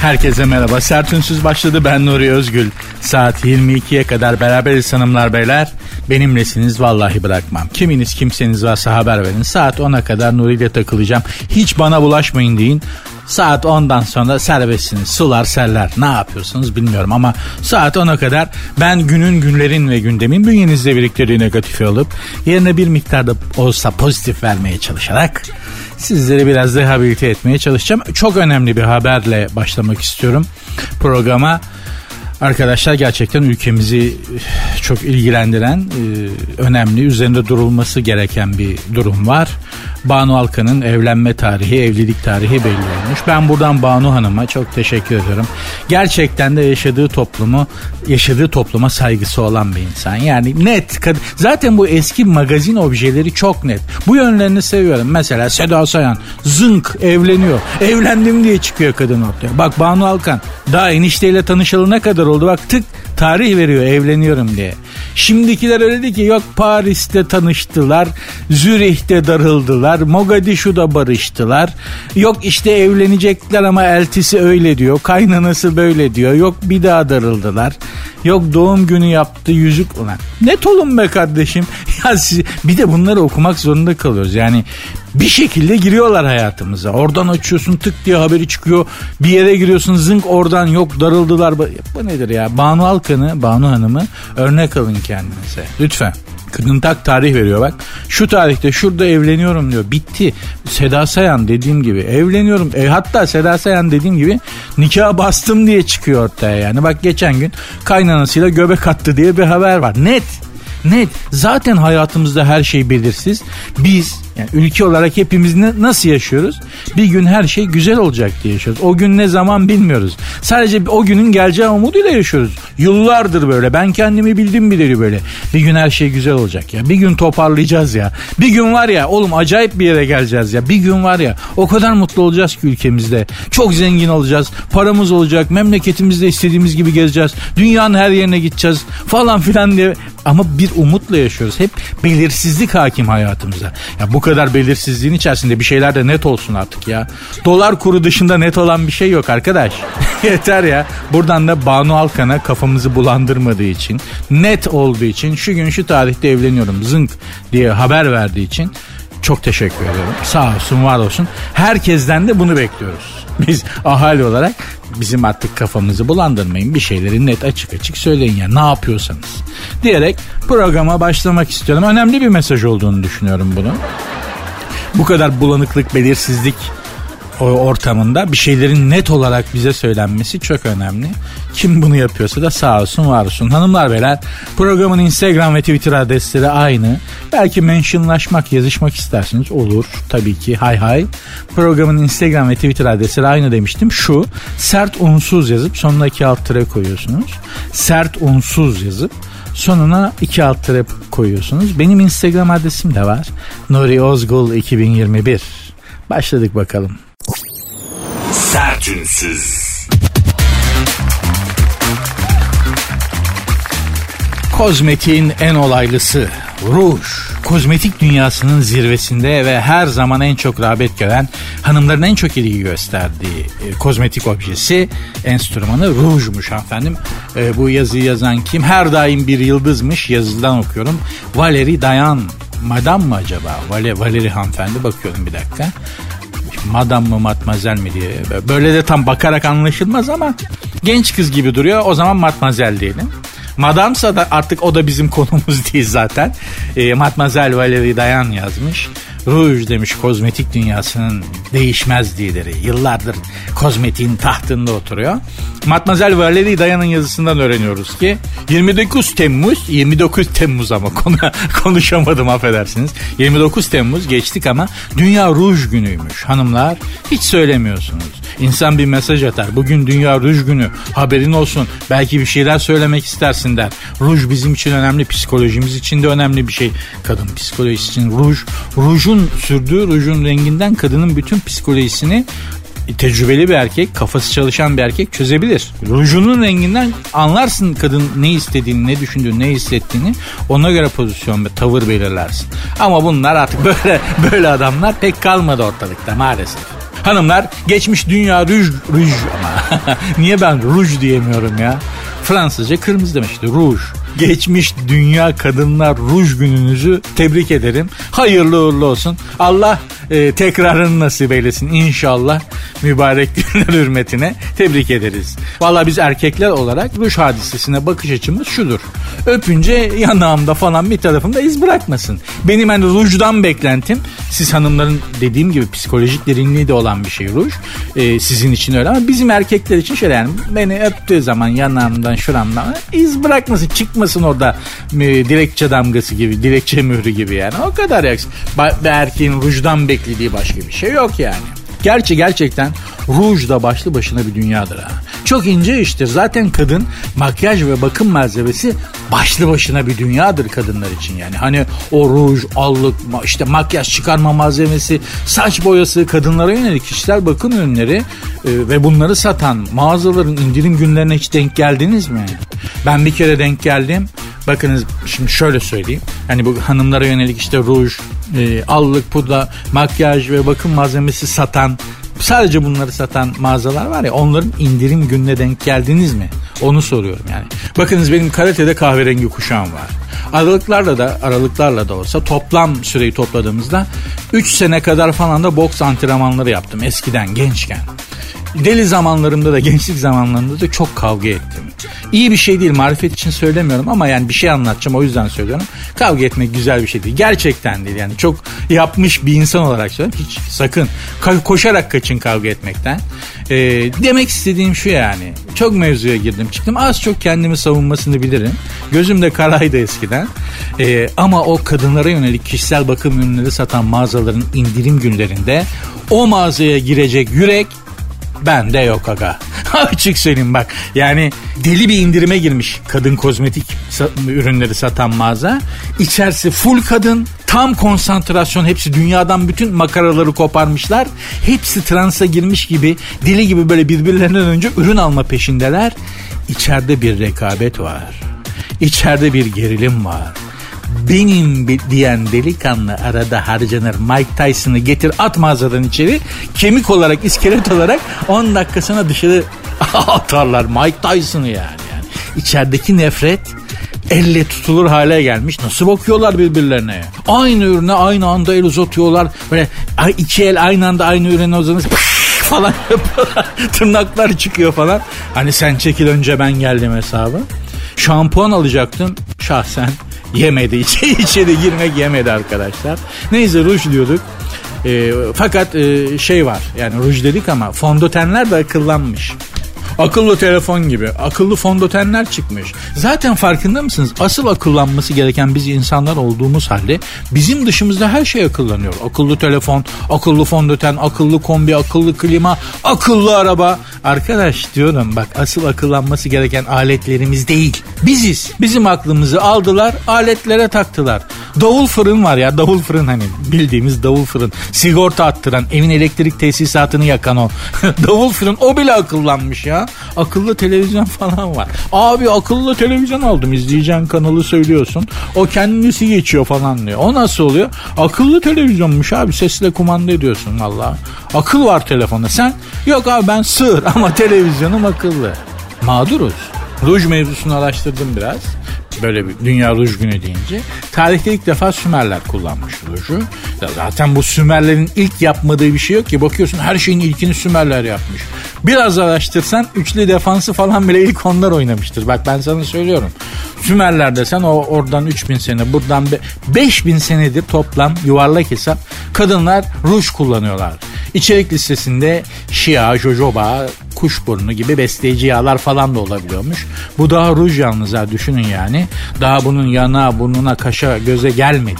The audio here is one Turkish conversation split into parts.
Herkese merhaba. Sertünsüz başladı. Ben Nuri Özgül. Saat 22'ye kadar beraberiz hanımlar beyler. Benimlesiniz vallahi bırakmam. Kiminiz kimseniz varsa haber verin. Saat 10'a kadar Nuri ile takılacağım. Hiç bana bulaşmayın deyin. Saat 10'dan sonra serbestsiniz. Sular seller. Ne yapıyorsunuz bilmiyorum ama saat 10'a kadar ben günün günlerin ve gündemin bünyenizde biriktirdiği negatifi alıp yerine bir miktarda olsa pozitif vermeye çalışarak sizleri biraz rehabilite etmeye çalışacağım. Çok önemli bir haberle başlamak istiyorum programa. Arkadaşlar gerçekten ülkemizi eh, çok ilgilendiren, eh, önemli, üzerinde durulması gereken bir durum var. Banu Alkan'ın evlenme tarihi, evlilik tarihi belli olmuş. Ben buradan Banu Hanım'a çok teşekkür ediyorum. Gerçekten de yaşadığı toplumu, yaşadığı topluma saygısı olan bir insan. Yani net. Zaten bu eski magazin objeleri çok net. Bu yönlerini seviyorum. Mesela Seda Sayan zınk evleniyor. Evlendim diye çıkıyor kadın ortaya. Bak Banu Alkan daha enişteyle tanışalı ne kadar oldu bak tık tarih veriyor evleniyorum diye. Şimdikiler öyle dedi ki yok Paris'te tanıştılar, Zürih'te darıldılar, Mogadishu'da barıştılar. Yok işte evlenecekler ama eltisi öyle diyor, kaynanası böyle diyor. Yok bir daha darıldılar. Yok doğum günü yaptı yüzük ulan. Net olun be kardeşim. Ya siz, bir de bunları okumak zorunda kalıyoruz. Yani bir şekilde giriyorlar hayatımıza. Oradan açıyorsun tık diye haberi çıkıyor. Bir yere giriyorsun zınk oradan yok darıldılar. Bu nedir ya? Banu Alkan'ı, Banu Hanım'ı örnek alın kendinize. Lütfen. Kadın tak tarih veriyor bak. Şu tarihte şurada evleniyorum diyor. Bitti. Seda Sayan dediğim gibi evleniyorum. E, hatta Seda Sayan dediğim gibi nikah bastım diye çıkıyor ortaya yani. Bak geçen gün kaynanasıyla göbek attı diye bir haber var. Net. Net. Zaten hayatımızda her şey belirsiz. Biz yani ülke olarak hepimiz ne, nasıl yaşıyoruz? Bir gün her şey güzel olacak diye yaşıyoruz. O gün ne zaman bilmiyoruz. Sadece o günün geleceği umuduyla yaşıyoruz. Yıllardır böyle. Ben kendimi bildim bileli böyle. Bir gün her şey güzel olacak ya. Bir gün toparlayacağız ya. Bir gün var ya oğlum acayip bir yere geleceğiz ya. Bir gün var ya o kadar mutlu olacağız ki ülkemizde. Çok zengin olacağız. Paramız olacak. Memleketimizde istediğimiz gibi gezeceğiz. Dünyanın her yerine gideceğiz falan filan diye. Ama bir umutla yaşıyoruz. Hep belirsizlik hakim hayatımıza. Ya bu kadar belirsizliğin içerisinde bir şeyler de net olsun artık ya. Dolar kuru dışında net olan bir şey yok arkadaş. Yeter ya. Buradan da Banu Alkan'a kafamızı bulandırmadığı için, net olduğu için, şu gün şu tarihte evleniyorum zınk diye haber verdiği için çok teşekkür ederim. Sağ olsun, var olsun. Herkesten de bunu bekliyoruz. Biz ahali olarak bizim artık kafamızı bulandırmayın. Bir şeyleri net açık açık söyleyin ya ne yapıyorsanız. Diyerek programa başlamak istiyorum. Önemli bir mesaj olduğunu düşünüyorum bunu bu kadar bulanıklık, belirsizlik ortamında bir şeylerin net olarak bize söylenmesi çok önemli. Kim bunu yapıyorsa da sağ olsun var olsun. Hanımlar beyler programın Instagram ve Twitter adresleri aynı. Belki mentionlaşmak, yazışmak isterseniz olur. Tabii ki hay hay. Programın Instagram ve Twitter adresleri aynı demiştim. Şu sert unsuz yazıp sonuna iki alt tere koyuyorsunuz. Sert unsuz yazıp sonuna iki alt tere koyuyorsunuz. Benim Instagram adresim de var. Nuri Ozgul 2021. Başladık bakalım. Sertünsüz. Kozmetiğin en olaylısı ruj. Kozmetik dünyasının zirvesinde ve her zaman en çok rağbet gören, hanımların en çok ilgi gösterdiği e, kozmetik objesi, enstrümanı rujmuş efendim. E, bu yazıyı yazan kim? Her daim bir yıldızmış. Yazıdan okuyorum. Valeri Dayan. Madam mı acaba? Vale, Valeri hanımefendi bakıyorum bir dakika madam mı matmazel mi diye. Böyle de tam bakarak anlaşılmaz ama genç kız gibi duruyor. O zaman matmazel diyelim. Madamsa da artık o da bizim konumuz değil zaten. E, Matmazel Valerie Dayan yazmış. Rouge demiş kozmetik dünyasının değişmez lideri. Yıllardır kozmetiğin tahtında oturuyor. Matmazel Valerie Dayan'ın yazısından öğreniyoruz ki 29 Temmuz, 29 Temmuz ama konu, konuşamadım affedersiniz. 29 Temmuz geçtik ama Dünya Ruj günüymüş hanımlar. Hiç söylemiyorsunuz. İnsan bir mesaj atar. Bugün Dünya Ruj Günü. Haberin olsun. Belki bir şeyler söylemek istersin der. Ruj bizim için önemli. Psikolojimiz için de önemli bir şey. Kadın psikolojisi için ruj. Rujun sürdüğü rujun renginden kadının bütün psikolojisini tecrübeli bir erkek, kafası çalışan bir erkek çözebilir. Rujunun renginden anlarsın kadın ne istediğini, ne düşündüğünü, ne hissettiğini. Ona göre pozisyon ve tavır belirlersin. Ama bunlar artık böyle böyle adamlar pek kalmadı ortalıkta maalesef. Hanımlar geçmiş dünya ruj, ruj ama niye ben ruj diyemiyorum ya? Fransızca kırmızı demişti ruj. Geçmiş Dünya Kadınlar Ruj Gününüzü tebrik ederim. Hayırlı uğurlu olsun. Allah e, tekrarını nasip eylesin inşallah mübarek günler hürmetine tebrik ederiz. Valla biz erkekler olarak ruj hadisesine bakış açımız şudur. Öpünce yanağımda falan bir tarafımda iz bırakmasın. Benim hani rujdan beklentim siz hanımların dediğim gibi psikolojik derinliği de olan bir şey ruj. Ee, sizin için öyle ama bizim erkekler için şöyle yani beni öptüğü zaman yanağımdan şuramdan iz bırakmasın çıkmasın orada e, dilekçe damgası gibi dilekçe mührü gibi yani o kadar yaksın. Bir erkeğin rujdan beklediği başka bir şey yok yani. Gerçi gerçekten ruj da başlı başına bir dünyadır ha. Çok ince iştir. Zaten kadın makyaj ve bakım malzemesi başlı başına bir dünyadır kadınlar için yani. Hani o ruj, allık, işte makyaj çıkarma malzemesi, saç boyası kadınlara yönelik kişisel bakım ürünleri e, ve bunları satan mağazaların indirim günlerine hiç denk geldiniz mi? Ben bir kere denk geldim. Bakınız şimdi şöyle söyleyeyim. Hani bu hanımlara yönelik işte ruj, e, allık, pudra, makyaj ve bakım malzemesi satan sadece bunları satan mağazalar var ya onların indirim gününe denk geldiniz mi? Onu soruyorum yani. Bakınız benim karatede kahverengi kuşağım var. Aralıklarla da aralıklarla da olsa toplam süreyi topladığımızda 3 sene kadar falan da boks antrenmanları yaptım eskiden gençken. Deli zamanlarımda da gençlik zamanlarımda da çok kavga ettim. İyi bir şey değil marifet için söylemiyorum ama yani bir şey anlatacağım o yüzden söylüyorum. Kavga etmek güzel bir şey değil. Gerçekten değil yani çok yapmış bir insan olarak söylüyorum. Hiç sakın koşarak kaçın kavga etmekten. Ee, demek istediğim şu yani. Çok mevzuya girdim çıktım. Az çok kendimi savunmasını bilirim. Gözüm de karaydı eskiden. Ee, ama o kadınlara yönelik kişisel bakım ürünleri satan mağazaların indirim günlerinde o mağazaya girecek yürek ben de yok aga. Açık söyleyeyim bak. Yani deli bir indirime girmiş kadın kozmetik ürünleri satan mağaza. İçerisi full kadın. Tam konsantrasyon hepsi dünyadan bütün makaraları koparmışlar. Hepsi transa girmiş gibi deli gibi böyle birbirlerinden önce ürün alma peşindeler. İçeride bir rekabet var. İçeride bir gerilim var benim diyen delikanlı arada harcanır. Mike Tyson'ı getir at mağazadan içeri. Kemik olarak iskelet olarak 10 dakikasına dışarı atarlar. Mike Tyson'ı yani. yani. İçerideki nefret elle tutulur hale gelmiş. Nasıl bakıyorlar birbirlerine? Aynı ürüne aynı anda el uzatıyorlar. Böyle iki el aynı anda aynı ürüne uzanır falan yapıyorlar. Tırnaklar çıkıyor falan. Hani sen çekil önce ben geldim hesabı. Şampuan alacaktım şahsen yemedi. İçeri girmek yemedi arkadaşlar. Neyse ruj diyorduk. E, fakat e, şey var yani ruj dedik ama fondötenler de akıllanmış. Akıllı telefon gibi akıllı fondötenler çıkmış. Zaten farkında mısınız? Asıl akıllanması gereken biz insanlar olduğumuz halde bizim dışımızda her şey akıllanıyor. Akıllı telefon, akıllı fondöten, akıllı kombi, akıllı klima, akıllı araba. Arkadaş diyorum bak asıl akıllanması gereken aletlerimiz değil. Biziz. Bizim aklımızı aldılar, aletlere taktılar. Davul fırın var ya davul fırın hani bildiğimiz davul fırın. Sigorta attıran, evin elektrik tesisatını yakan o. davul fırın o bile akıllanmış ya. Akıllı televizyon falan var. Abi akıllı televizyon aldım izleyeceğin kanalı söylüyorsun. O kendisi geçiyor falan diyor. O nasıl oluyor? Akıllı televizyonmuş abi sesle kumanda ediyorsun valla. Akıl var telefonda. Sen yok abi ben sığır ama televizyonum akıllı. Mağduruz. Ruj mevzusunu araştırdım biraz böyle bir dünya ruj günü deyince. Tarihte ilk defa Sümerler kullanmış ruju. Ya zaten bu Sümerlerin ilk yapmadığı bir şey yok ki. Bakıyorsun her şeyin ilkini Sümerler yapmış. Biraz araştırsan üçlü defansı falan bile ilk onlar oynamıştır. Bak ben sana söylüyorum. Sümerler desen o oradan 3000 sene buradan 5000 senedir toplam yuvarlak hesap kadınlar ruj kullanıyorlar. İçerik listesinde Şia, Jojoba, kuşburnu gibi besleyici yağlar falan da olabiliyormuş. Bu daha ruj yalnız ha düşünün yani. Daha bunun yana, burnuna, kaşa, göze gelmedik.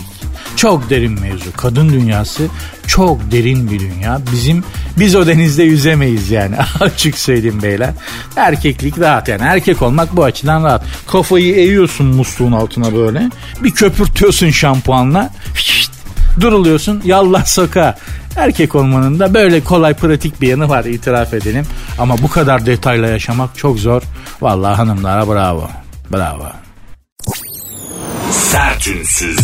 çok derin mevzu. Kadın dünyası çok derin bir dünya. Bizim biz o denizde yüzemeyiz yani. Açık söyleyeyim beyler. Erkeklik rahat yani. Erkek olmak bu açıdan rahat. Kafayı eğiyorsun musluğun altına böyle. Bir köpürtüyorsun şampuanla. Şişt, duruluyorsun yallah soka. Erkek olmanın da böyle kolay pratik bir yanı var itiraf edelim. Ama bu kadar detayla yaşamak çok zor. Vallahi hanımlara bravo. Bravo. Sertünsüz.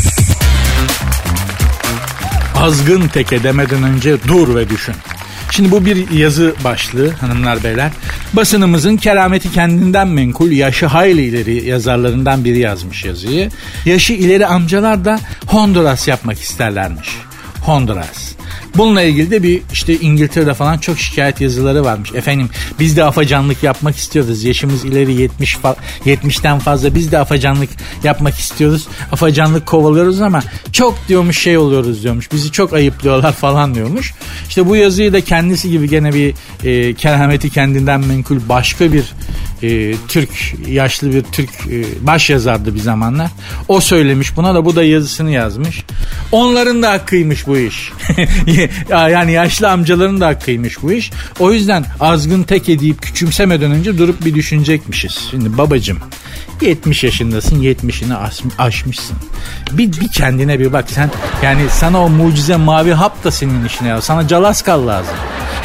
Azgın teke demeden önce dur ve düşün. Şimdi bu bir yazı başlığı hanımlar beyler. Basınımızın kerameti kendinden menkul yaşı hayli ileri yazarlarından biri yazmış yazıyı. Yaşı ileri amcalar da Honduras yapmak isterlermiş. Honduras. Bununla ilgili de bir işte İngiltere'de falan çok şikayet yazıları varmış. Efendim biz de afacanlık yapmak istiyoruz. Yaşımız ileri 70 fa- 70'ten fazla biz de afacanlık yapmak istiyoruz. Afacanlık kovalıyoruz ama çok diyormuş şey oluyoruz diyormuş. Bizi çok ayıplıyorlar falan diyormuş. İşte bu yazıyı da kendisi gibi gene bir e, kerameti kendinden menkul başka bir e, Türk yaşlı bir Türk e, baş yazardı bir zamanlar. O söylemiş buna da bu da yazısını yazmış. Onların da hakkıymış bu iş. yani yaşlı amcaların da hakkıymış bu iş. O yüzden azgın tek edip küçümsemeden önce durup bir düşünecekmişiz. Şimdi babacım 70 yaşındasın 70'ini aşmışsın. Bir, bir kendine bir bak sen yani sana o mucize mavi hap da senin işine ya. Sana calaskal lazım.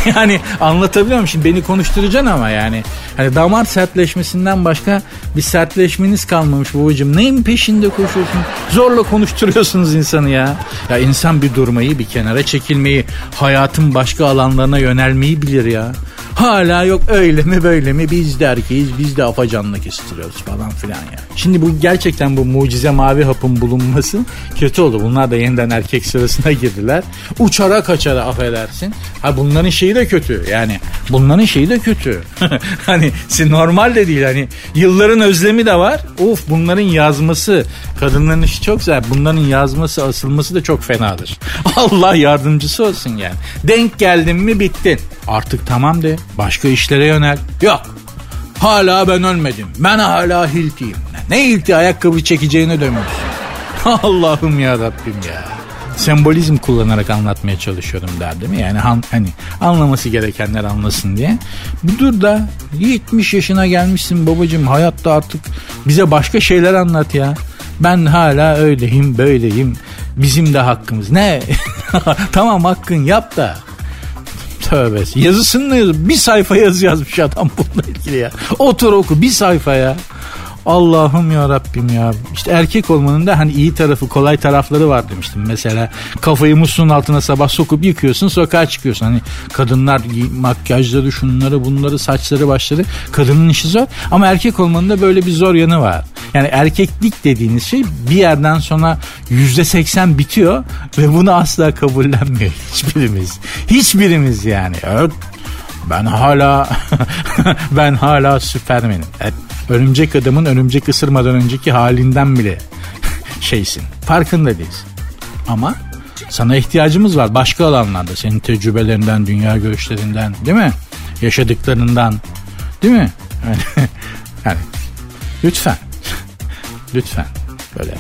Yani anlatabiliyor muyum? Şimdi beni konuşturacaksın ama yani. Hani damar sertleşmesinden başka bir sertleşmeniz kalmamış babacığım. Neyin peşinde koşuyorsun? Zorla konuşturuyorsunuz insanı ya. Ya insan bir durmayı, bir kenara çekilmeyi, hayatın başka alanlarına yönelmeyi bilir ya. Hala yok öyle mi böyle mi biz de erkeğiz biz de afacanlık istiyoruz falan filan ya. Şimdi bu gerçekten bu mucize mavi hapın bulunması kötü oldu. Bunlar da yeniden erkek sırasına girdiler. Uçara kaçara affedersin. Ha bunların şeyi de kötü yani. Bunların şeyi de kötü. hani normal de değil hani yılların özlemi de var. Of bunların yazması kadınların işi çok güzel. Bunların yazması asılması da çok fenadır. Allah yardımcısı olsun yani. Denk geldin mi bittin. Artık tamam de başka işlere yönel. Yok hala ben ölmedim. Ben hala hiltiyim. Ne hilti ayakkabı çekeceğine dönmüşsün. Allah'ım ya Rabbim ya. Sembolizm kullanarak anlatmaya çalışıyorum der değil mi? Yani han, hani anlaması gerekenler anlasın diye. Bir dur da 70 yaşına gelmişsin babacığım hayatta artık bize başka şeyler anlat ya. Ben hala öyleyim böyleyim. Bizim de hakkımız. Ne? tamam hakkın yap da Tövbe. Yazısını yazı. Bir sayfa yazı yazmış adam bununla ilgili ya. Otur oku bir sayfa ya. Allah'ım ya Rabbim ya. İşte erkek olmanın da hani iyi tarafı kolay tarafları var demiştim. Mesela kafayı musluğun altına sabah sokup yıkıyorsun sokağa çıkıyorsun. Hani kadınlar makyajları şunları bunları saçları başları kadının işi zor. Ama erkek olmanın da böyle bir zor yanı var. Yani erkeklik dediğiniz şey bir yerden sonra yüzde seksen bitiyor ve bunu asla kabullenmiyor hiçbirimiz. Hiçbirimiz yani. Evet, ben hala ben hala süpermenim. Evet, örümcek adamın örümcek ısırmadan önceki halinden bile şeysin. Farkında değilsin. Ama sana ihtiyacımız var başka alanlarda. Senin tecrübelerinden, dünya görüşlerinden değil mi? Yaşadıklarından değil mi? Yani, lütfen Lütfen böyle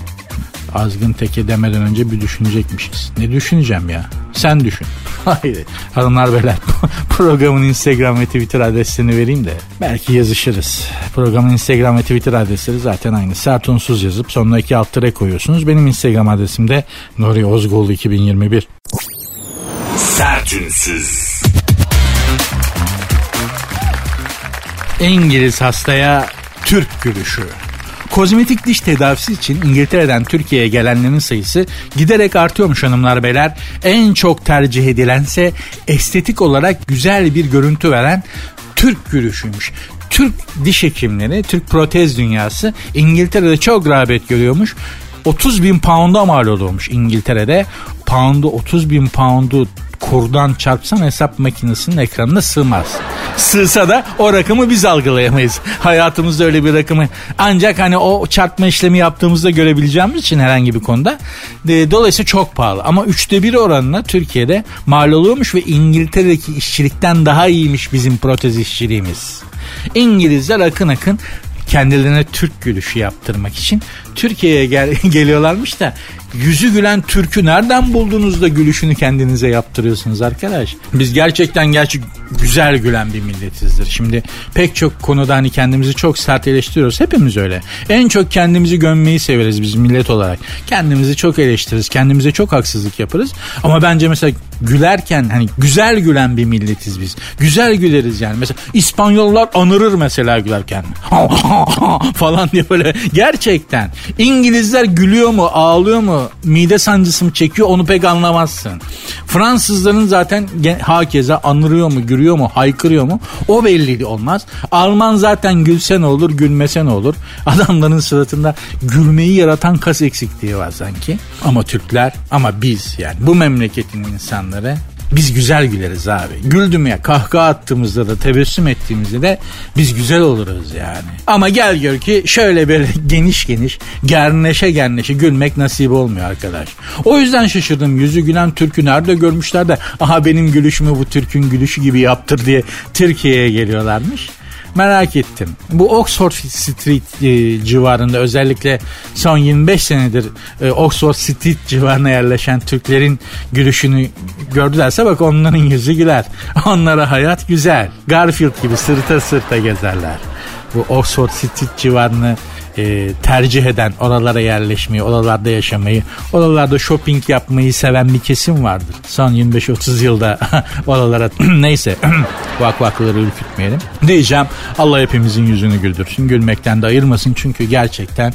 azgın teke demeden önce bir düşünecekmişiz. Ne düşüneceğim ya? Sen düşün. Haydi. Hanımlar beyler programın Instagram ve Twitter adreslerini vereyim de belki yazışırız. Programın Instagram ve Twitter adresleri zaten aynı. Sertunsuz yazıp sonuna iki alt tere koyuyorsunuz. Benim Instagram adresim de Nuri Ozgul 2021. Sertünsüz. İngiliz hastaya Türk gülüşü. Kozmetik diş tedavisi için İngiltere'den Türkiye'ye gelenlerin sayısı giderek artıyormuş hanımlar beyler. En çok tercih edilense estetik olarak güzel bir görüntü veren Türk gülüşüymüş. Türk diş hekimleri, Türk protez dünyası İngiltere'de çok rağbet görüyormuş. 30 bin pound'a mal oluyormuş İngiltere'de. Pound'u 30 bin pound'u kurdan çarpsan hesap makinesinin ekranına sığmaz. Sığsa da o rakamı biz algılayamayız. Hayatımızda öyle bir rakamı ancak hani o çarpma işlemi yaptığımızda görebileceğimiz için herhangi bir konuda. Dolayısıyla çok pahalı ama üçte bir oranına Türkiye'de mal oluyormuş ve İngiltere'deki işçilikten daha iyiymiş bizim protez işçiliğimiz. İngilizler akın akın kendilerine Türk gülüşü yaptırmak için Türkiye'ye gel geliyorlarmış da yüzü gülen Türk'ü nereden buldunuz da gülüşünü kendinize yaptırıyorsunuz arkadaş? Biz gerçekten gerçek güzel gülen bir milletizdir. Şimdi pek çok konuda hani kendimizi çok sert eleştiriyoruz. Hepimiz öyle. En çok kendimizi gömmeyi severiz biz millet olarak. Kendimizi çok eleştiririz. Kendimize çok haksızlık yaparız. Ama bence mesela gülerken hani güzel gülen bir milletiz biz. Güzel güleriz yani. Mesela İspanyollar anırır mesela gülerken. falan diye böyle gerçekten. İngilizler gülüyor mu ağlıyor mu mide sancısı mı çekiyor onu pek anlamazsın. Fransızların zaten hakeza anırıyor mu gülüyor mu haykırıyor mu o belli olmaz. Alman zaten gülse ne olur gülmese ne olur. Adamların suratında gülmeyi yaratan kas eksikliği var sanki. Ama Türkler ama biz yani bu memleketin insanları biz güzel güleriz abi. Güldüm ya kahkaha attığımızda da tebessüm ettiğimizde de biz güzel oluruz yani. Ama gel gör ki şöyle böyle geniş geniş gerneşe gerneşe gülmek nasip olmuyor arkadaş. O yüzden şaşırdım yüzü gülen Türk'ü nerede görmüşler de aha benim gülüşümü bu Türk'ün gülüşü gibi yaptır diye Türkiye'ye geliyorlarmış merak ettim. Bu Oxford Street e, civarında özellikle son 25 senedir e, Oxford Street civarına yerleşen Türklerin gülüşünü gördülerse bak onların yüzü güler. Onlara hayat güzel. Garfield gibi sırta sırta gezerler. Bu Oxford Street civarını e, tercih eden, oralara yerleşmeyi, oralarda yaşamayı, oralarda shopping yapmayı seven bir kesim vardır. Son 25-30 yılda oralara neyse vak vakları ürkütmeyelim. Diyeceğim Allah hepimizin yüzünü güldürsün. Gülmekten de ayırmasın çünkü gerçekten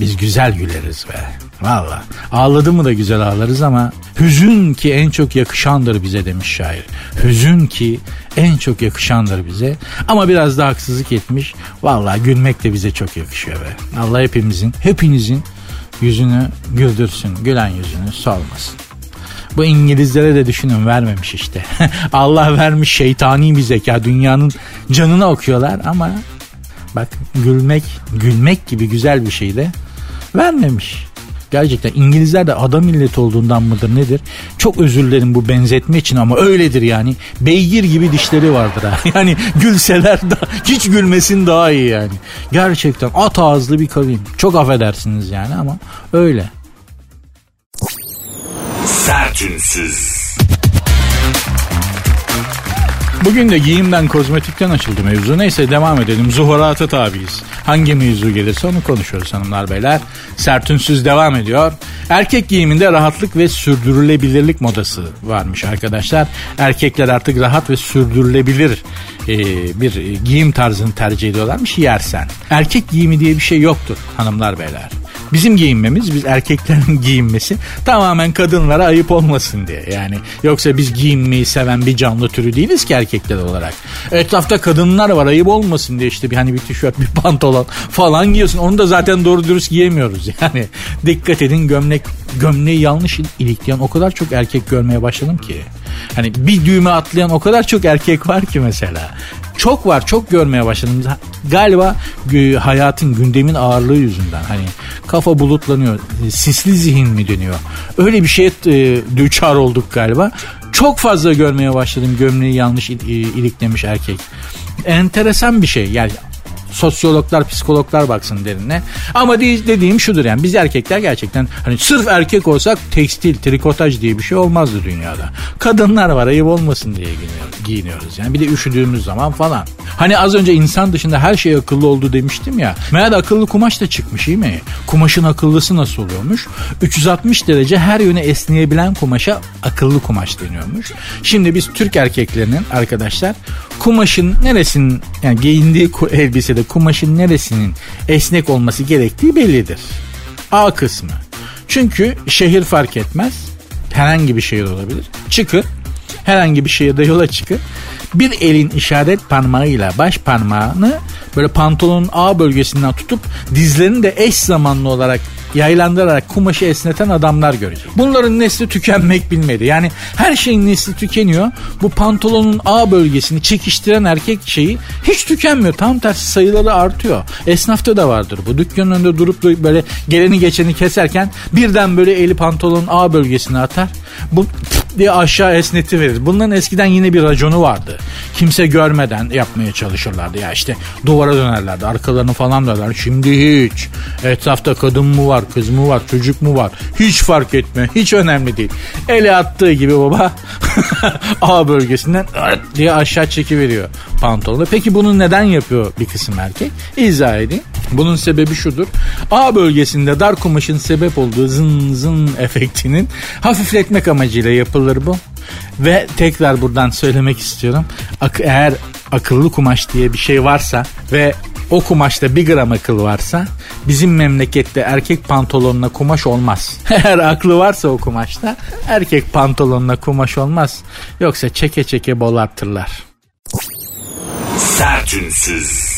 biz güzel güleriz be. Valla ağladı mı da güzel ağlarız ama hüzün ki en çok yakışandır bize demiş şair. Hüzün ki en çok yakışandır bize ama biraz da haksızlık etmiş. Valla gülmek de bize çok yakışıyor be. Allah hepimizin hepinizin yüzünü güldürsün gülen yüzünü solmasın. Bu İngilizlere de düşünün vermemiş işte. Allah vermiş şeytani bir zeka dünyanın canını okuyorlar ama bak gülmek gülmek gibi güzel bir şey de vermemiş. Gerçekten İngilizler de adam millet olduğundan mıdır nedir? Çok özür dilerim bu benzetme için ama öyledir yani. Beygir gibi dişleri vardır ha. Yani gülseler da hiç gülmesin daha iyi yani. Gerçekten at ağızlı bir kavim. Çok affedersiniz yani ama öyle. Sertünsüz. Bugün de giyimden kozmetikten açıldı mevzu. Neyse devam edelim. Zuhurata tabiiz. Hangi mevzu gelirse onu konuşuyoruz hanımlar beyler. Sertünsüz devam ediyor. Erkek giyiminde rahatlık ve sürdürülebilirlik modası varmış arkadaşlar. Erkekler artık rahat ve sürdürülebilir e, bir giyim tarzını tercih ediyorlarmış yersen. Erkek giyimi diye bir şey yoktur hanımlar beyler. Bizim giyinmemiz, biz erkeklerin giyinmesi tamamen kadınlara ayıp olmasın diye. Yani yoksa biz giyinmeyi seven bir canlı türü değiliz ki erkekler olarak. Etrafta kadınlar var ayıp olmasın diye işte bir hani bir tişört, bir pantolon falan giyiyorsun. Onu da zaten doğru dürüst giyemiyoruz yani. Dikkat edin gömlek gömleği yanlış ilikleyen o kadar çok erkek görmeye başladım ki. Hani bir düğme atlayan o kadar çok erkek var ki mesela. Çok var çok görmeye başladım. Galiba hayatın gündemin ağırlığı yüzünden hani kafa bulutlanıyor. Sisli zihin mi deniyor? Öyle bir şeye e, düçar olduk galiba. Çok fazla görmeye başladım gömleği yanlış iliklemiş erkek. Enteresan bir şey. Yani sosyologlar, psikologlar baksın derine. Ama dediğim şudur yani biz erkekler gerçekten hani sırf erkek olsak tekstil, trikotaj diye bir şey olmazdı dünyada. Kadınlar var ayıp olmasın diye giyiniyoruz. Yani bir de üşüdüğümüz zaman falan. Hani az önce insan dışında her şey akıllı oldu demiştim ya. Meğer akıllı kumaş da çıkmış iyi mi? Kumaşın akıllısı nasıl oluyormuş? 360 derece her yöne esneyebilen kumaşa akıllı kumaş deniyormuş. Şimdi biz Türk erkeklerinin arkadaşlar kumaşın neresinin yani giyindiği elbisede kumaşın neresinin esnek olması gerektiği bellidir. A kısmı. Çünkü şehir fark etmez. Herhangi bir şehir olabilir. Çıkın. Herhangi bir şehirde yola çıkın. Bir elin işaret parmağıyla baş parmağını böyle pantolonun A bölgesinden tutup dizlerini de eş zamanlı olarak yaylandırarak kumaşı esneten adamlar görecek. Bunların nesli tükenmek bilmedi. Yani her şeyin nesli tükeniyor. Bu pantolonun A bölgesini çekiştiren erkek şeyi hiç tükenmiyor. Tam tersi sayıları artıyor. Esnafta da vardır bu. Dükkanın önünde durup böyle geleni geçeni keserken birden böyle eli pantolonun A bölgesine atar. Bu diye aşağı esneti verir. Bunların eskiden yine bir raconu vardı. Kimse görmeden yapmaya çalışırlardı. Ya işte duvara dönerlerdi. Arkalarını falan dönerler. Şimdi hiç. Etrafta kadın mı var, kız mı var, çocuk mu var? Hiç fark etme. Hiç önemli değil. Ele attığı gibi baba A bölgesinden diye aşağı çekiveriyor pantolonu. Peki bunu neden yapıyor bir kısım erkek? İzah edeyim. Bunun sebebi şudur. A bölgesinde dar kumaşın sebep olduğu zın zın efektinin hafifletmek amacıyla yapılır bu. Ve tekrar buradan söylemek istiyorum. Eğer akıllı kumaş diye bir şey varsa ve o kumaşta bir gram akıl varsa bizim memlekette erkek pantolonuna kumaş olmaz. Eğer aklı varsa o kumaşta erkek pantolonuna kumaş olmaz. Yoksa çeke çeke bolartırlar. Sertünsüz.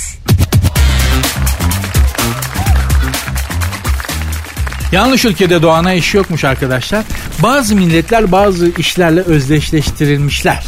Yanlış ülkede doğana iş yokmuş arkadaşlar. Bazı milletler bazı işlerle özdeşleştirilmişler.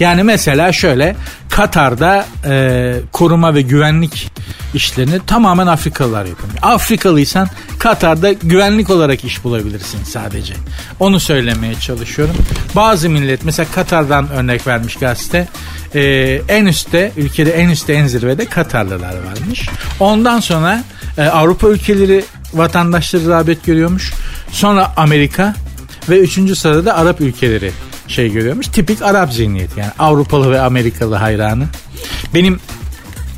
Yani mesela şöyle Katar'da e, koruma ve güvenlik işlerini tamamen Afrikalılar yapıyor. Afrikalıysan Katar'da güvenlik olarak iş bulabilirsin sadece. Onu söylemeye çalışıyorum. Bazı millet mesela Katar'dan örnek vermiş gazete. E, en üstte ülkede en üstte en zirvede Katarlılar varmış. Ondan sonra e, Avrupa ülkeleri vatandaşları rağbet görüyormuş. Sonra Amerika ve üçüncü sırada da Arap ülkeleri şey görüyormuş. Tipik Arap zihniyeti yani Avrupalı ve Amerikalı hayranı. Benim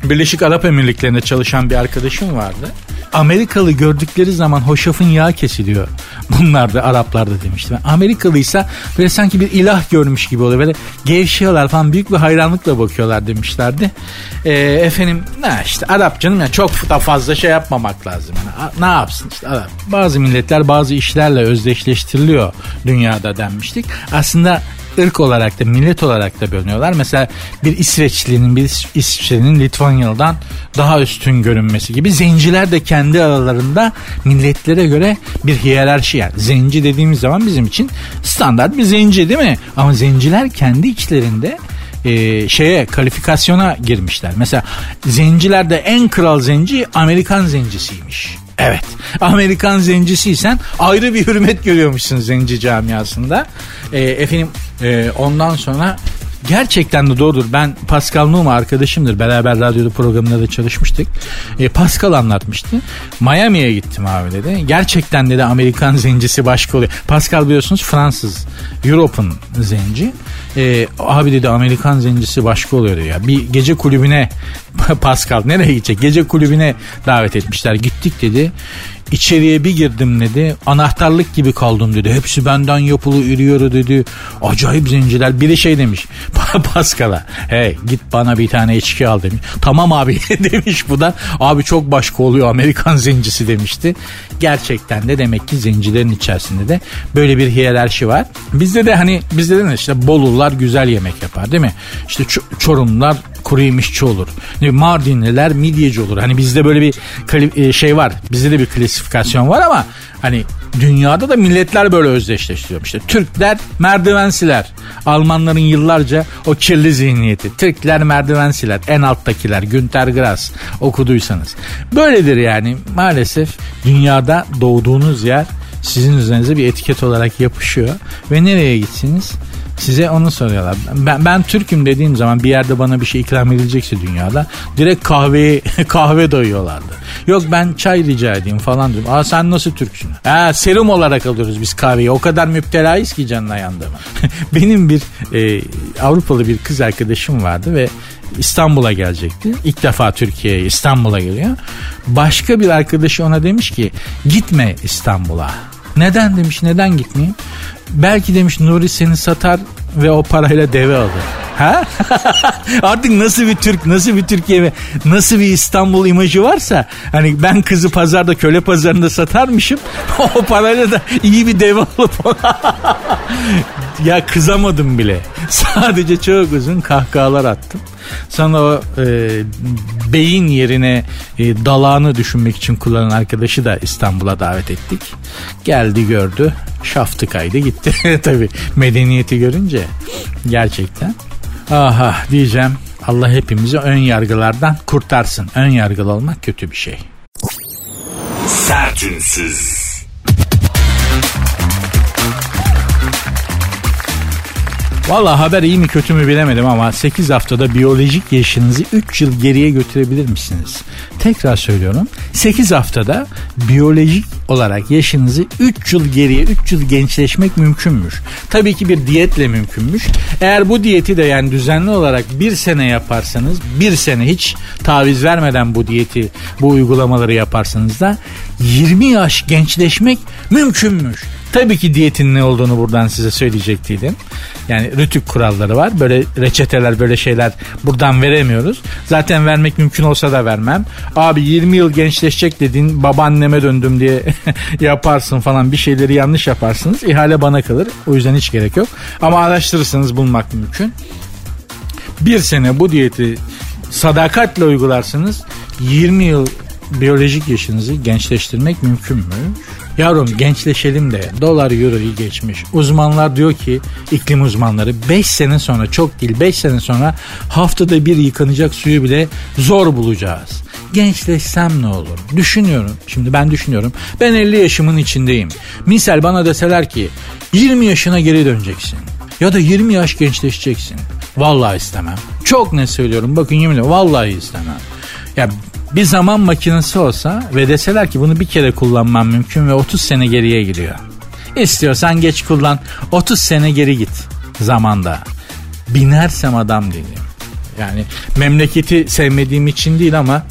Birleşik Arap Emirlikleri'nde çalışan bir arkadaşım vardı. Amerikalı gördükleri zaman hoşafın yağı kesiliyor. Bunlar da Araplarda demiştim. Amerikalıysa böyle sanki bir ilah görmüş gibi oluyor. Böyle gevşiyorlar falan büyük bir hayranlıkla bakıyorlar demişlerdi. Ee, efendim işte Arap canım ya çok da fazla şey yapmamak lazım. Yani, ne yapsın işte Arap. Bazı milletler bazı işlerle özdeşleştiriliyor dünyada denmiştik. Aslında ırk olarak da millet olarak da bölünüyorlar. Mesela bir İsveçlinin bir İsviçre'nin Litvanyalı'dan daha üstün görünmesi gibi zenciler de kendi aralarında milletlere göre bir hiyerarşi yani. Zenci dediğimiz zaman bizim için standart bir zenci değil mi? Ama zenciler kendi içlerinde e, şeye kalifikasyona girmişler. Mesela zencilerde en kral zenci Amerikan zencisiymiş. Evet. Amerikan zencisiysen ayrı bir hürmet görüyormuşsun zenci camiasında. E, efendim e, ondan sonra gerçekten de doğrudur. Ben Pascal Numa arkadaşımdır. Beraber radyoda programında da çalışmıştık. E, Pascal anlatmıştı. Miami'ye gittim abi dedi. Gerçekten dedi Amerikan zencisi başka oluyor. Pascal biliyorsunuz Fransız. Europe'un zenci. E, abi dedi Amerikan zencisi başka oluyor ya. Bir gece kulübüne Pascal nereye gidecek? Gece kulübüne davet etmişler. Gittik dedi. İçeriye bir girdim dedi. Anahtarlık gibi kaldım dedi. Hepsi benden yapılı ürüyor dedi. Acayip zenciler. Biri şey demiş. Paskal'a. Hey git bana bir tane içki al demiş. Tamam abi demiş bu da. Abi çok başka oluyor Amerikan zencisi demişti. Gerçekten de demek ki zencilerin içerisinde de böyle bir hiyerarşi var. Bizde de hani bizde de işte Bolular güzel yemek yapar değil mi? İşte Çorumlar kuru yemişçi olur. Mardinliler midyeci olur. Hani bizde böyle bir e, şey var. Bizde de bir klasifikasyon var ama hani dünyada da milletler böyle özdeşleştiriyor. İşte Türkler merdivensiler. Almanların yıllarca o kirli zihniyeti. Türkler merdivensiler. En alttakiler. Günter Grass okuduysanız. Böyledir yani maalesef dünyada doğduğunuz yer sizin üzerinize bir etiket olarak yapışıyor. Ve nereye gitsiniz? Size onu soruyorlar. Ben, ben Türk'üm dediğim zaman bir yerde bana bir şey ikram edilecekse dünyada direkt kahveyi kahve doyuyorlardı. Yok ben çay rica edeyim falan diyorum. Aa sen nasıl Türksün? Ha, serum olarak alıyoruz biz kahveyi. O kadar müptelayız ki canına yandığıma. Benim bir e, Avrupalı bir kız arkadaşım vardı ve İstanbul'a gelecekti. İlk defa Türkiye'ye İstanbul'a geliyor. Başka bir arkadaşı ona demiş ki gitme İstanbul'a. Neden demiş neden gitmeyeyim? Belki demiş Nuri seni satar ve o parayla deve alır. Ha? Artık nasıl bir Türk, nasıl bir Türkiye ve nasıl bir İstanbul imajı varsa hani ben kızı pazarda köle pazarında satarmışım. o parayla da iyi bir deve alıp ya kızamadım bile. Sadece çok uzun kahkahalar attım. Sonra o e, beyin yerine e, dalağını düşünmek için kullanan arkadaşı da İstanbul'a davet ettik. Geldi gördü. Şaftı kaydı gitti. Tabi medeniyeti görünce gerçekten. Aha diyeceğim Allah hepimizi ön yargılardan kurtarsın. Ön yargılı olmak kötü bir şey. Sertünsüz. Valla haber iyi mi kötü mü bilemedim ama 8 haftada biyolojik yaşınızı 3 yıl geriye götürebilir misiniz? Tekrar söylüyorum. 8 haftada biyolojik olarak yaşınızı 3 yıl geriye 3 yıl gençleşmek mümkünmüş. Tabii ki bir diyetle mümkünmüş. Eğer bu diyeti de yani düzenli olarak bir sene yaparsanız bir sene hiç taviz vermeden bu diyeti bu uygulamaları yaparsanız da 20 yaş gençleşmek mümkünmüş. Tabii ki diyetin ne olduğunu buradan size söyleyecektiydim. Yani rütük kuralları var. Böyle reçeteler böyle şeyler buradan veremiyoruz. Zaten vermek mümkün olsa da vermem. Abi 20 yıl gençleşecek dedin babaanneme döndüm diye yaparsın falan bir şeyleri yanlış yaparsınız. İhale bana kalır. O yüzden hiç gerek yok. Ama araştırırsanız bulmak mümkün. Bir sene bu diyeti sadakatle uygularsınız 20 yıl biyolojik yaşınızı gençleştirmek mümkün mü? Yavrum gençleşelim de dolar euroyu geçmiş. Uzmanlar diyor ki iklim uzmanları 5 sene sonra çok değil 5 sene sonra haftada bir yıkanacak suyu bile zor bulacağız. Gençleşsem ne olur? Düşünüyorum. Şimdi ben düşünüyorum. Ben 50 yaşımın içindeyim. Misal bana deseler ki 20 yaşına geri döneceksin. Ya da 20 yaş gençleşeceksin. Vallahi istemem. Çok ne söylüyorum. Bakın yeminle vallahi istemem. Ya bir zaman makinesi olsa ve deseler ki bunu bir kere kullanman mümkün ve 30 sene geriye gidiyor. İstiyorsan geç kullan 30 sene geri git zamanda. Binersem adam değilim. Yani memleketi sevmediğim için değil ama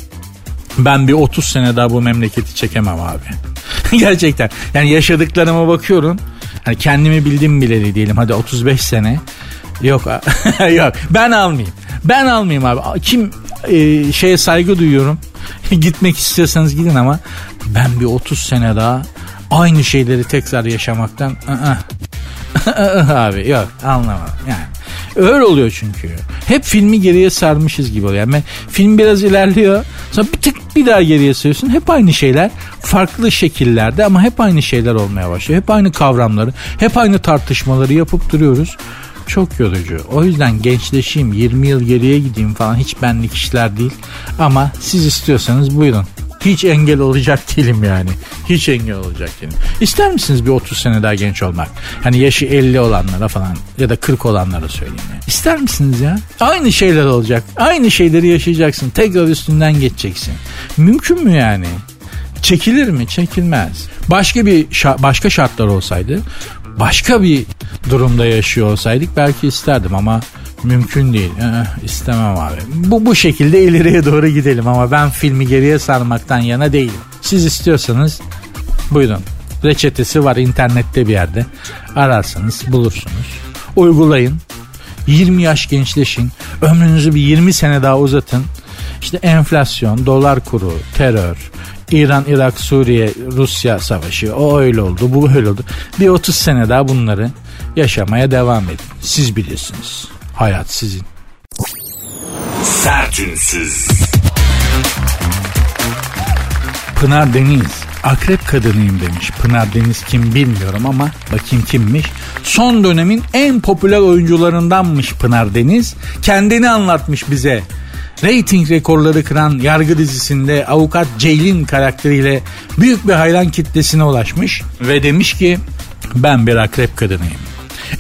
ben bir 30 sene daha bu memleketi çekemem abi. Gerçekten. Yani yaşadıklarıma bakıyorum. Hani kendimi bildim bileli diyelim. Hadi 35 sene. Yok yok ben almayayım. Ben almayayım abi. Kim e, şeye saygı duyuyorum. Gitmek istiyorsanız gidin ama ben bir 30 sene daha aynı şeyleri tekrar yaşamaktan abi yok anlamam yani. Öyle oluyor çünkü. Hep filmi geriye sarmışız gibi oluyor. Yani film biraz ilerliyor. Sonra bir tık bir daha geriye sarıyorsun. Hep aynı şeyler. Farklı şekillerde ama hep aynı şeyler olmaya başlıyor. Hep aynı kavramları, hep aynı tartışmaları yapıp duruyoruz çok yorucu. O yüzden gençleşeyim 20 yıl geriye gideyim falan hiç benlik işler değil. Ama siz istiyorsanız buyurun. Hiç engel olacak değilim yani. Hiç engel olacak değilim. İster misiniz bir 30 sene daha genç olmak? Hani yaşı 50 olanlara falan ya da 40 olanlara söyleyeyim. Yani. İster misiniz ya? Aynı şeyler olacak. Aynı şeyleri yaşayacaksın. Tekrar üstünden geçeceksin. Mümkün mü yani? Çekilir mi? Çekilmez. Başka bir başka şartlar olsaydı başka bir durumda yaşıyor olsaydık belki isterdim ama mümkün değil. Ee, istemem abi. Bu bu şekilde ileriye doğru gidelim ama ben filmi geriye sarmaktan yana değilim. Siz istiyorsanız buyurun. Reçetesi var internette bir yerde. Ararsanız bulursunuz. Uygulayın. 20 yaş gençleşin. Ömrünüzü bir 20 sene daha uzatın. İşte enflasyon, dolar kuru, terör, İran, Irak, Suriye, Rusya savaşı o öyle oldu bu öyle oldu. Bir 30 sene daha bunları yaşamaya devam edin. Siz bilirsiniz. Hayat sizin. Sertünsüz. Pınar Deniz akrep kadınıyım demiş. Pınar Deniz kim bilmiyorum ama bakayım kimmiş. Son dönemin en popüler oyuncularındanmış Pınar Deniz. Kendini anlatmış bize. Rating rekorları kıran yargı dizisinde avukat Ceylin karakteriyle büyük bir hayran kitlesine ulaşmış ve demiş ki ben bir akrep kadınıyım.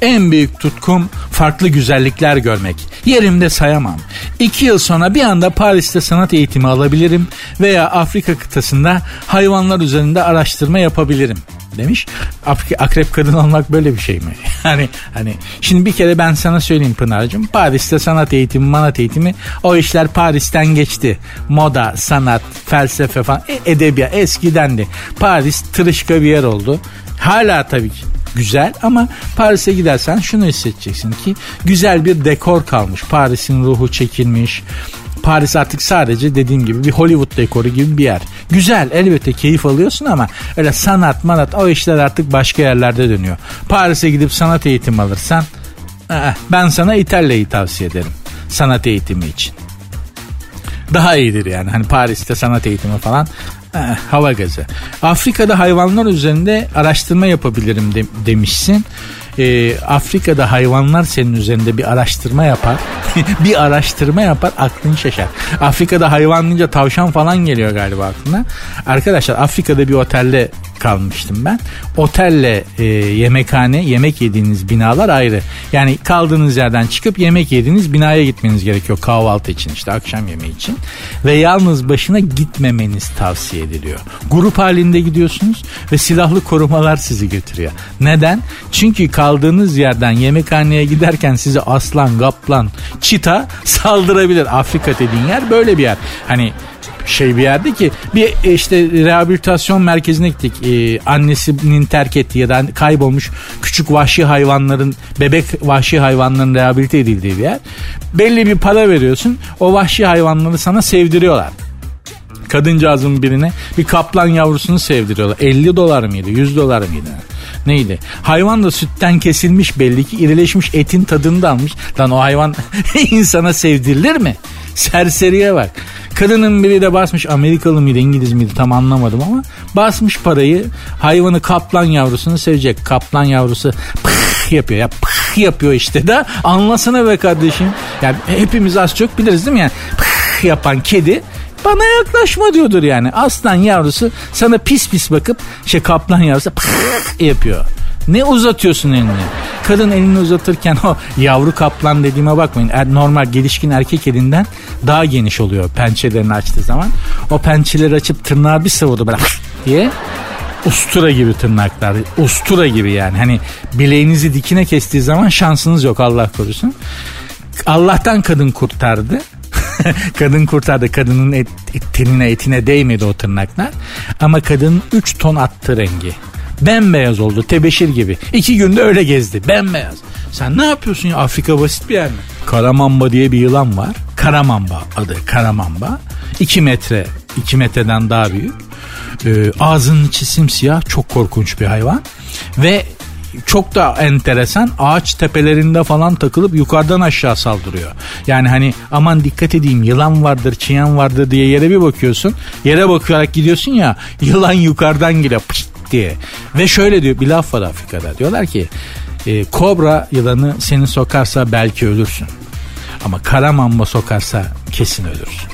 En büyük tutkum farklı güzellikler görmek. Yerimde sayamam. İki yıl sonra bir anda Paris'te sanat eğitimi alabilirim veya Afrika kıtasında hayvanlar üzerinde araştırma yapabilirim demiş. Akrep kadın olmak böyle bir şey mi? hani hani şimdi bir kere ben sana söyleyeyim Pınar'cığım. Paris'te sanat eğitimi, manat eğitimi o işler Paris'ten geçti. Moda, sanat, felsefe falan e, edebiyat eskidendi. Paris tırışka bir yer oldu. Hala tabii ki güzel ama Paris'e gidersen şunu hissedeceksin ki güzel bir dekor kalmış. Paris'in ruhu çekilmiş. Paris artık sadece dediğim gibi bir Hollywood dekoru gibi bir yer. Güzel elbette keyif alıyorsun ama öyle sanat manat o işler artık başka yerlerde dönüyor. Paris'e gidip sanat eğitimi alırsan ben sana İtalya'yı tavsiye ederim sanat eğitimi için. Daha iyidir yani. Hani Paris'te sanat eğitimi falan hava gazı. Afrika'da hayvanlar üzerinde araştırma yapabilirim de, demişsin e, Afrika'da hayvanlar senin üzerinde bir araştırma yapar. bir araştırma yapar aklın şaşar. Afrika'da hayvan deyince tavşan falan geliyor galiba aklına. Arkadaşlar Afrika'da bir otelde kalmıştım ben. Otelle e, yemekhane, yemek yediğiniz binalar ayrı. Yani kaldığınız yerden çıkıp yemek yediğiniz binaya gitmeniz gerekiyor kahvaltı için işte akşam yemeği için. Ve yalnız başına gitmemeniz tavsiye ediliyor. Grup halinde gidiyorsunuz ve silahlı korumalar sizi götürüyor. Neden? Çünkü kaldığınız yerden yemekhaneye giderken size aslan, kaplan, çita saldırabilir. Afrika dediğin yer böyle bir yer. Hani şey bir yerde ki bir e, işte rehabilitasyon merkezine gittik. Ee, annesinin terk ettiği ya da kaybolmuş küçük vahşi hayvanların bebek vahşi hayvanların rehabilite edildiği bir yer. Belli bir para veriyorsun. O vahşi hayvanları sana sevdiriyorlar kadıncağızın birine bir kaplan yavrusunu sevdiriyorlar. 50 dolar mıydı 100 dolar mıydı? Neydi? Hayvan da sütten kesilmiş belli ki irileşmiş etin tadını da almış. Lan o hayvan insana sevdirilir mi? Serseriye bak. Kadının biri de basmış Amerikalı mıydı İngiliz miydi tam anlamadım ama basmış parayı hayvanı kaplan yavrusunu sevecek. Kaplan yavrusu pıh yapıyor ya pıh yapıyor işte da anlasana be kardeşim. Yani hepimiz az çok biliriz değil mi yani pıh yapan kedi bana yaklaşma diyordur yani. Aslan yavrusu sana pis pis bakıp şey kaplan yavrusu pıh yapıyor. Ne uzatıyorsun elini? Kadın elini uzatırken o yavru kaplan dediğime bakmayın. Er, normal gelişkin erkek elinden daha geniş oluyor pençelerini açtığı zaman. O pençeleri açıp tırnağı bir savurdu böyle diye ustura gibi tırnaklar. Ustura gibi yani. Hani bileğinizi dikine kestiği zaman şansınız yok Allah korusun. Allah'tan kadın kurtardı. kadın kurtardı. Kadının et, et, tenine etine değmedi o tırnaklar. Ama kadın 3 ton attı rengi. Bembeyaz oldu tebeşir gibi. İki günde öyle gezdi bembeyaz. Sen ne yapıyorsun ya Afrika basit bir yer mi? Karamamba diye bir yılan var. Karamamba adı Karamamba. 2 metre 2 metreden daha büyük. Ee, ağzının içi simsiyah çok korkunç bir hayvan. Ve çok da enteresan ağaç tepelerinde falan takılıp yukarıdan aşağı saldırıyor. Yani hani aman dikkat edeyim yılan vardır çiyan vardır diye yere bir bakıyorsun. Yere bakarak gidiyorsun ya yılan yukarıdan geliyor pışt diye. Ve şöyle diyor bir laf var Afrika'da diyorlar ki e, kobra yılanı seni sokarsa belki ölürsün. Ama kara mamba sokarsa kesin ölürsün.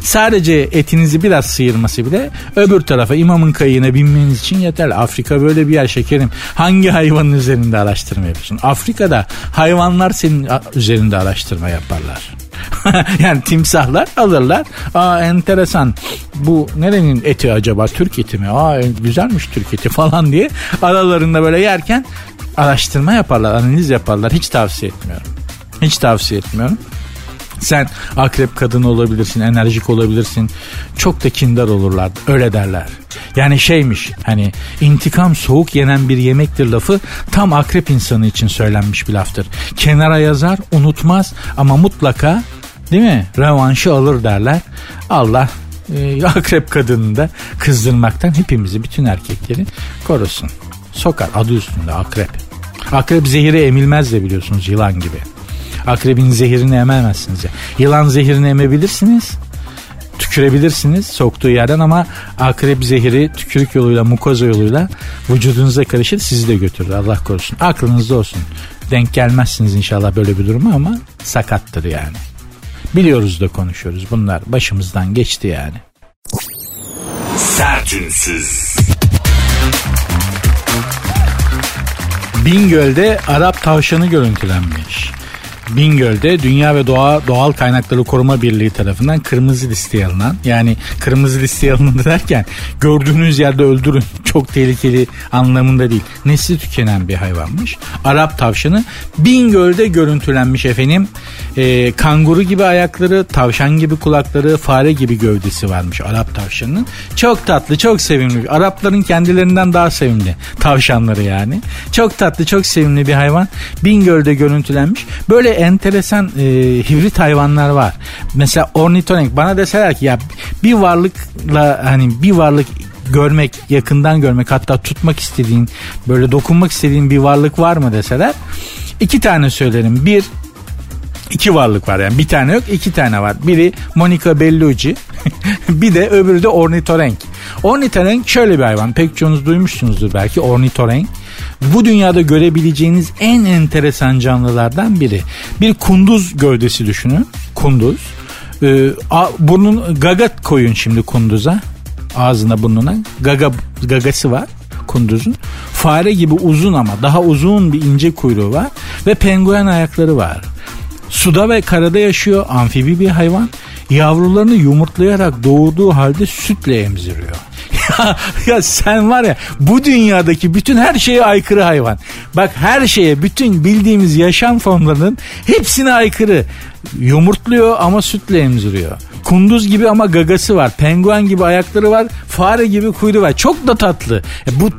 Sadece etinizi biraz sıyırması bile öbür tarafa imamın kayığına binmeniz için yeterli. Afrika böyle bir yer şekerim. Hangi hayvanın üzerinde araştırma yapıyorsun? Afrika'da hayvanlar senin üzerinde araştırma yaparlar. yani timsahlar alırlar. Aa enteresan. Bu nerenin eti acaba? Türk eti mi? Aa güzelmiş Türk eti falan diye aralarında böyle yerken araştırma yaparlar, analiz yaparlar. Hiç tavsiye etmiyorum. Hiç tavsiye etmiyorum. Sen akrep kadın olabilirsin, enerjik olabilirsin. Çok da kindar olurlar. Öyle derler. Yani şeymiş hani intikam soğuk yenen bir yemektir lafı tam akrep insanı için söylenmiş bir laftır. Kenara yazar, unutmaz ama mutlaka değil mi? Revanşı alır derler. Allah e, akrep kadını da kızdırmaktan hepimizi bütün erkekleri korusun. Sokar adı üstünde akrep. Akrep zehiri emilmez de biliyorsunuz yılan gibi. Akrebin zehirini ememezsiniz. Ya. Yılan zehirini emebilirsiniz. Tükürebilirsiniz soktuğu yerden ama akrep zehiri tükürük yoluyla mukoza yoluyla vücudunuza karışır sizi de götürür Allah korusun. Aklınızda olsun. Denk gelmezsiniz inşallah böyle bir duruma ama sakattır yani. Biliyoruz da konuşuyoruz. Bunlar başımızdan geçti yani. Sertünsüz. Bingöl'de Arap tavşanı görüntülenmiş. Bingöl'de Dünya ve Doğa Doğal Kaynakları Koruma Birliği tarafından kırmızı listeye alınan yani kırmızı listeye alınan derken gördüğünüz yerde öldürün çok tehlikeli anlamında değil. Nesli tükenen bir hayvanmış. Arap tavşanı Bingöl'de görüntülenmiş efendim. E, kanguru gibi ayakları, tavşan gibi kulakları, fare gibi gövdesi varmış Arap tavşanının. Çok tatlı, çok sevimli. Arapların kendilerinden daha sevimli tavşanları yani. Çok tatlı, çok sevimli bir hayvan. Bingöl'de görüntülenmiş. Böyle enteresan e, hibrit hayvanlar var. Mesela ornitorenk bana deseler ki ya bir varlıkla hani bir varlık görmek, yakından görmek hatta tutmak istediğin, böyle dokunmak istediğin bir varlık var mı deseler iki tane söylerim. Bir iki varlık var yani bir tane yok iki tane var. Biri Monica Bellucci bir de öbürü de ornitorenk. Ornitorenk şöyle bir hayvan pek çoğunuz duymuşsunuzdur belki ornitorenk bu dünyada görebileceğiniz en enteresan canlılardan biri. Bir kunduz gövdesi düşünün. Kunduz. Ee, burnun gaga koyun şimdi kunduza. Ağzına burnuna. Gaga, gagası var. kunduzun. Fare gibi uzun ama daha uzun bir ince kuyruğu var ve penguen ayakları var. Suda ve karada yaşıyor amfibi bir hayvan. Yavrularını yumurtlayarak doğurduğu halde sütle emziriyor. ya, sen var ya bu dünyadaki bütün her şeye aykırı hayvan. Bak her şeye bütün bildiğimiz yaşam formlarının hepsine aykırı. Yumurtluyor ama sütle emziriyor. Kunduz gibi ama gagası var. Penguen gibi ayakları var. Fare gibi kuyruğu var. Çok da tatlı. E bu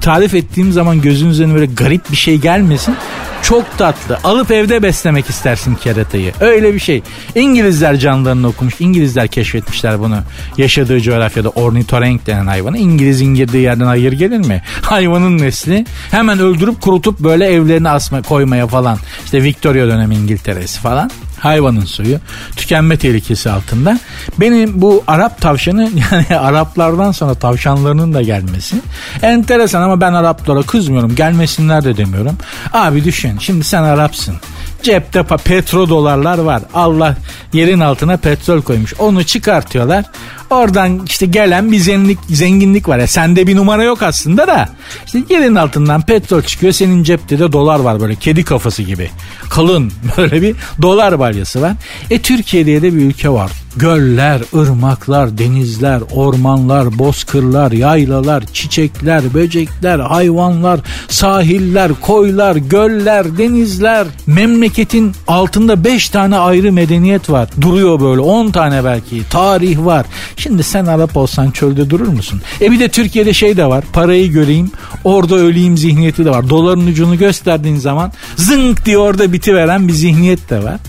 tarif ettiğim zaman gözünüzün böyle garip bir şey gelmesin. Çok tatlı. Alıp evde beslemek istersin keratayı. Öyle bir şey. İngilizler canlarını okumuş. İngilizler keşfetmişler bunu. Yaşadığı coğrafyada ornitorenk denen hayvanı. İngilizin girdiği yerden hayır gelir mi? Hayvanın nesli hemen öldürüp kurutup böyle evlerine asma koymaya falan. İşte Victoria dönemi İngiltere'si falan hayvanın suyu tükenme tehlikesi altında. Benim bu Arap tavşanı yani Araplardan sonra tavşanlarının da gelmesi enteresan ama ben Araplara kızmıyorum. Gelmesinler de demiyorum. Abi düşün şimdi sen Arapsın. Cepte petrodolarlar var. Allah yerin altına petrol koymuş. Onu çıkartıyorlar. Oradan işte gelen bir zenginlik, zenginlik var. Ya sende bir numara yok aslında da. İşte yerin altından petrol çıkıyor. Senin cepte de dolar var böyle kedi kafası gibi. Kalın böyle bir dolar balyası var. E Türkiye de bir ülke var. Göller, ırmaklar, denizler, ormanlar, bozkırlar, yaylalar, çiçekler, böcekler, hayvanlar, sahiller, koylar, göller, denizler. Memleketin altında 5 tane ayrı medeniyet var. Duruyor böyle 10 tane belki. Tarih var. Şimdi sen Arap olsan çölde durur musun? E bir de Türkiye'de şey de var. Parayı göreyim, orada öleyim zihniyeti de var. Doların ucunu gösterdiğin zaman zınk diye orada bitiveren bir zihniyet de var.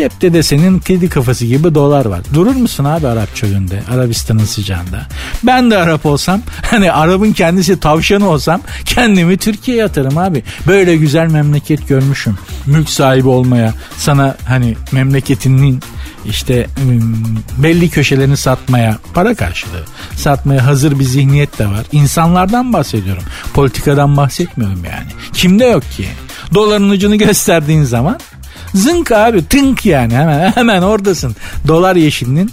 Cepte de senin kedi kafası gibi dolar var. Durur musun abi Arap çölünde? Arabistan'ın sıcağında. Ben de Arap olsam hani Arap'ın kendisi tavşanı olsam kendimi Türkiye'ye atarım abi. Böyle güzel memleket görmüşüm. Mülk sahibi olmaya sana hani memleketinin işte belli köşelerini satmaya para karşılığı satmaya hazır bir zihniyet de var. İnsanlardan bahsediyorum. Politikadan bahsetmiyorum yani. Kimde yok ki? Doların ucunu gösterdiğin zaman Zınk abi tınk yani hemen hemen oradasın. Dolar yeşilinin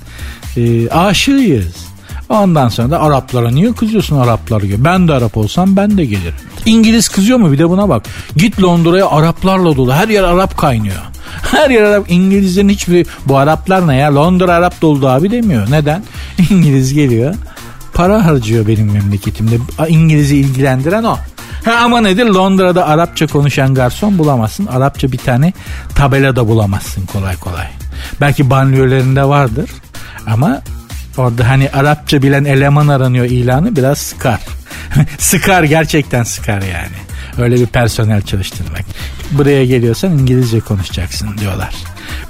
e, aşığıyız. Ondan sonra da Araplara niye kızıyorsun Araplar gibi? Ben de Arap olsam ben de gelirim. İngiliz kızıyor mu bir de buna bak. Git Londra'ya Araplarla dolu. Her yer Arap kaynıyor. Her yer Arap. İngilizlerin hiçbir bu Araplar ne ya? Londra Arap doldu abi demiyor. Neden? İngiliz geliyor. Para harcıyor benim memleketimde. İngiliz'i ilgilendiren o. Ha, ama nedir Londra'da Arapça konuşan garson bulamazsın. Arapça bir tane tabela da bulamazsın kolay kolay. Belki banliyölerinde vardır ama orada hani Arapça bilen eleman aranıyor ilanı biraz sıkar. sıkar gerçekten sıkar yani. Öyle bir personel çalıştırmak. Buraya geliyorsan İngilizce konuşacaksın diyorlar.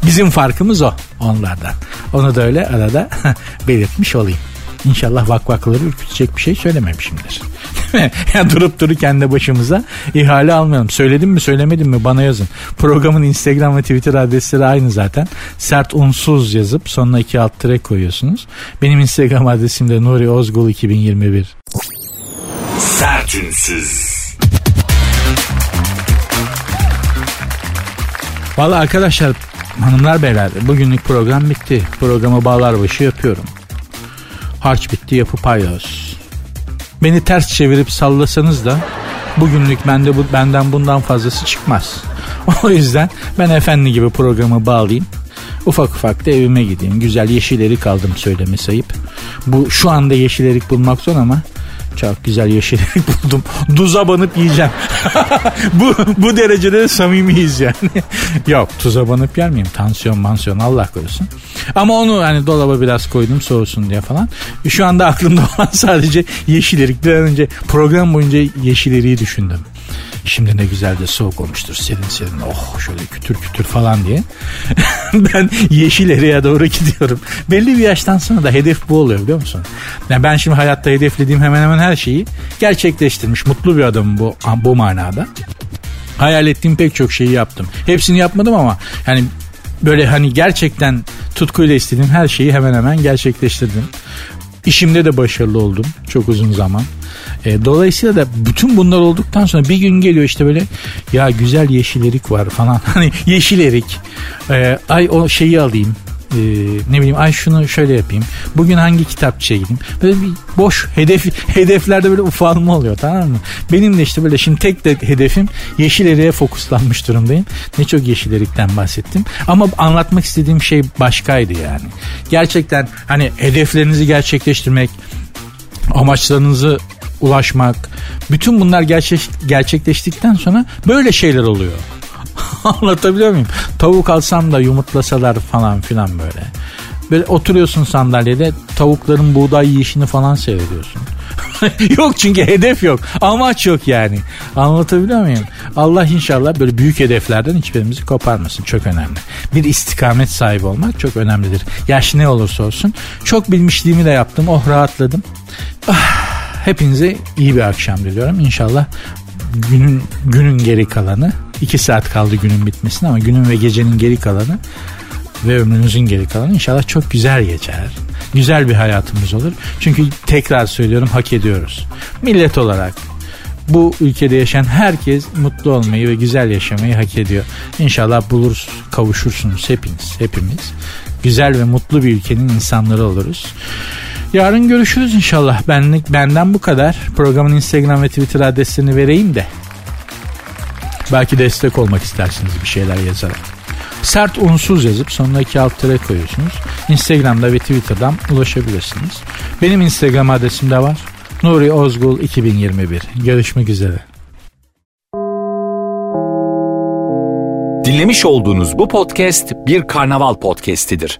Bizim farkımız o onlardan. Onu da öyle arada belirtmiş olayım. İnşallah vakvakları ürkütecek bir şey söylememişimdir. yani durup dururken de başımıza ihale almayalım. Söyledim mi söylemedim mi bana yazın. Programın Instagram ve Twitter adresleri aynı zaten. Sert unsuz yazıp sonuna iki alt tere koyuyorsunuz. Benim Instagram adresim de Nuri Ozgul 2021. Sert unsuz. Valla arkadaşlar hanımlar beyler bugünlük program bitti. Programı bağlar başı yapıyorum. Harç bitti yapı paydos. Beni ters çevirip sallasanız da bugünlük bende bu, benden bundan fazlası çıkmaz. O yüzden ben efendi gibi programı bağlayayım. Ufak ufak da evime gideyim. Güzel yeşil erik aldım söyleme sayıp. Bu şu anda yeşil erik bulmak zor ama çok güzel yeşil buldum. Duza banıp yiyeceğim. bu, bu derecede samimiyiz yani. Yok tuza banıp yer miyim? Tansiyon mansiyon Allah korusun. Ama onu hani dolaba biraz koydum soğusun diye falan. Şu anda aklımda olan sadece yeşil erik. Bir önce program boyunca yeşil düşündüm. Şimdi ne güzel de soğuk olmuştur serin serin oh şöyle kütür kütür falan diye. ben yeşil eriğe doğru gidiyorum. Belli bir yaştan sonra da hedef bu oluyor biliyor musun? Yani ben şimdi hayatta hedeflediğim hemen hemen her şeyi gerçekleştirmiş. Mutlu bir adamım bu, bu manada. Hayal ettiğim pek çok şeyi yaptım. Hepsini yapmadım ama yani böyle hani gerçekten tutkuyla istediğim her şeyi hemen hemen gerçekleştirdim. İşimde de başarılı oldum çok uzun zaman. E, dolayısıyla da bütün bunlar olduktan sonra bir gün geliyor işte böyle ya güzel yeşil erik var falan. Hani yeşil erik. E, ay o şeyi alayım. e, ne bileyim ay şunu şöyle yapayım. Bugün hangi kitapçıya gideyim. Böyle bir boş hedef hedeflerde böyle ufalma oluyor tamam mı? Benim de işte böyle şimdi tek de hedefim yeşil eriğe fokuslanmış durumdayım. Ne çok yeşil erikten bahsettim. Ama anlatmak istediğim şey başkaydı yani. Gerçekten hani hedeflerinizi gerçekleştirmek, amaçlarınızı ulaşmak, bütün bunlar gerçek, gerçekleştikten sonra böyle şeyler oluyor. Anlatabiliyor muyum? Tavuk alsam da yumurtlasalar falan filan böyle. Böyle oturuyorsun sandalyede tavukların buğday yiyişini falan seyrediyorsun. yok çünkü hedef yok. Amaç yok yani. Anlatabiliyor muyum? Allah inşallah böyle büyük hedeflerden hiçbirimizi koparmasın. Çok önemli. Bir istikamet sahibi olmak çok önemlidir. Yaş ne olursa olsun. Çok bilmişliğimi de yaptım. Oh rahatladım. Ah, hepinize iyi bir akşam diliyorum. İnşallah günün günün geri kalanı 2 saat kaldı günün bitmesine ama günün ve gecenin geri kalanı ve ömrünüzün geri kalanı inşallah çok güzel geçer. Güzel bir hayatımız olur. Çünkü tekrar söylüyorum hak ediyoruz. Millet olarak bu ülkede yaşayan herkes mutlu olmayı ve güzel yaşamayı hak ediyor. İnşallah bulur, kavuşursunuz hepiniz, hepimiz. Güzel ve mutlu bir ülkenin insanları oluruz. Yarın görüşürüz inşallah. Benlik benden bu kadar. Programın Instagram ve Twitter adresini vereyim de. Belki destek olmak istersiniz bir şeyler yazarak. Sert unsuz yazıp sonuna iki alt tere koyuyorsunuz. Instagram'da ve Twitter'dan ulaşabilirsiniz. Benim Instagram adresim de var. Nuri Ozgul 2021. Görüşmek üzere. Dinlemiş olduğunuz bu podcast bir karnaval podcastidir.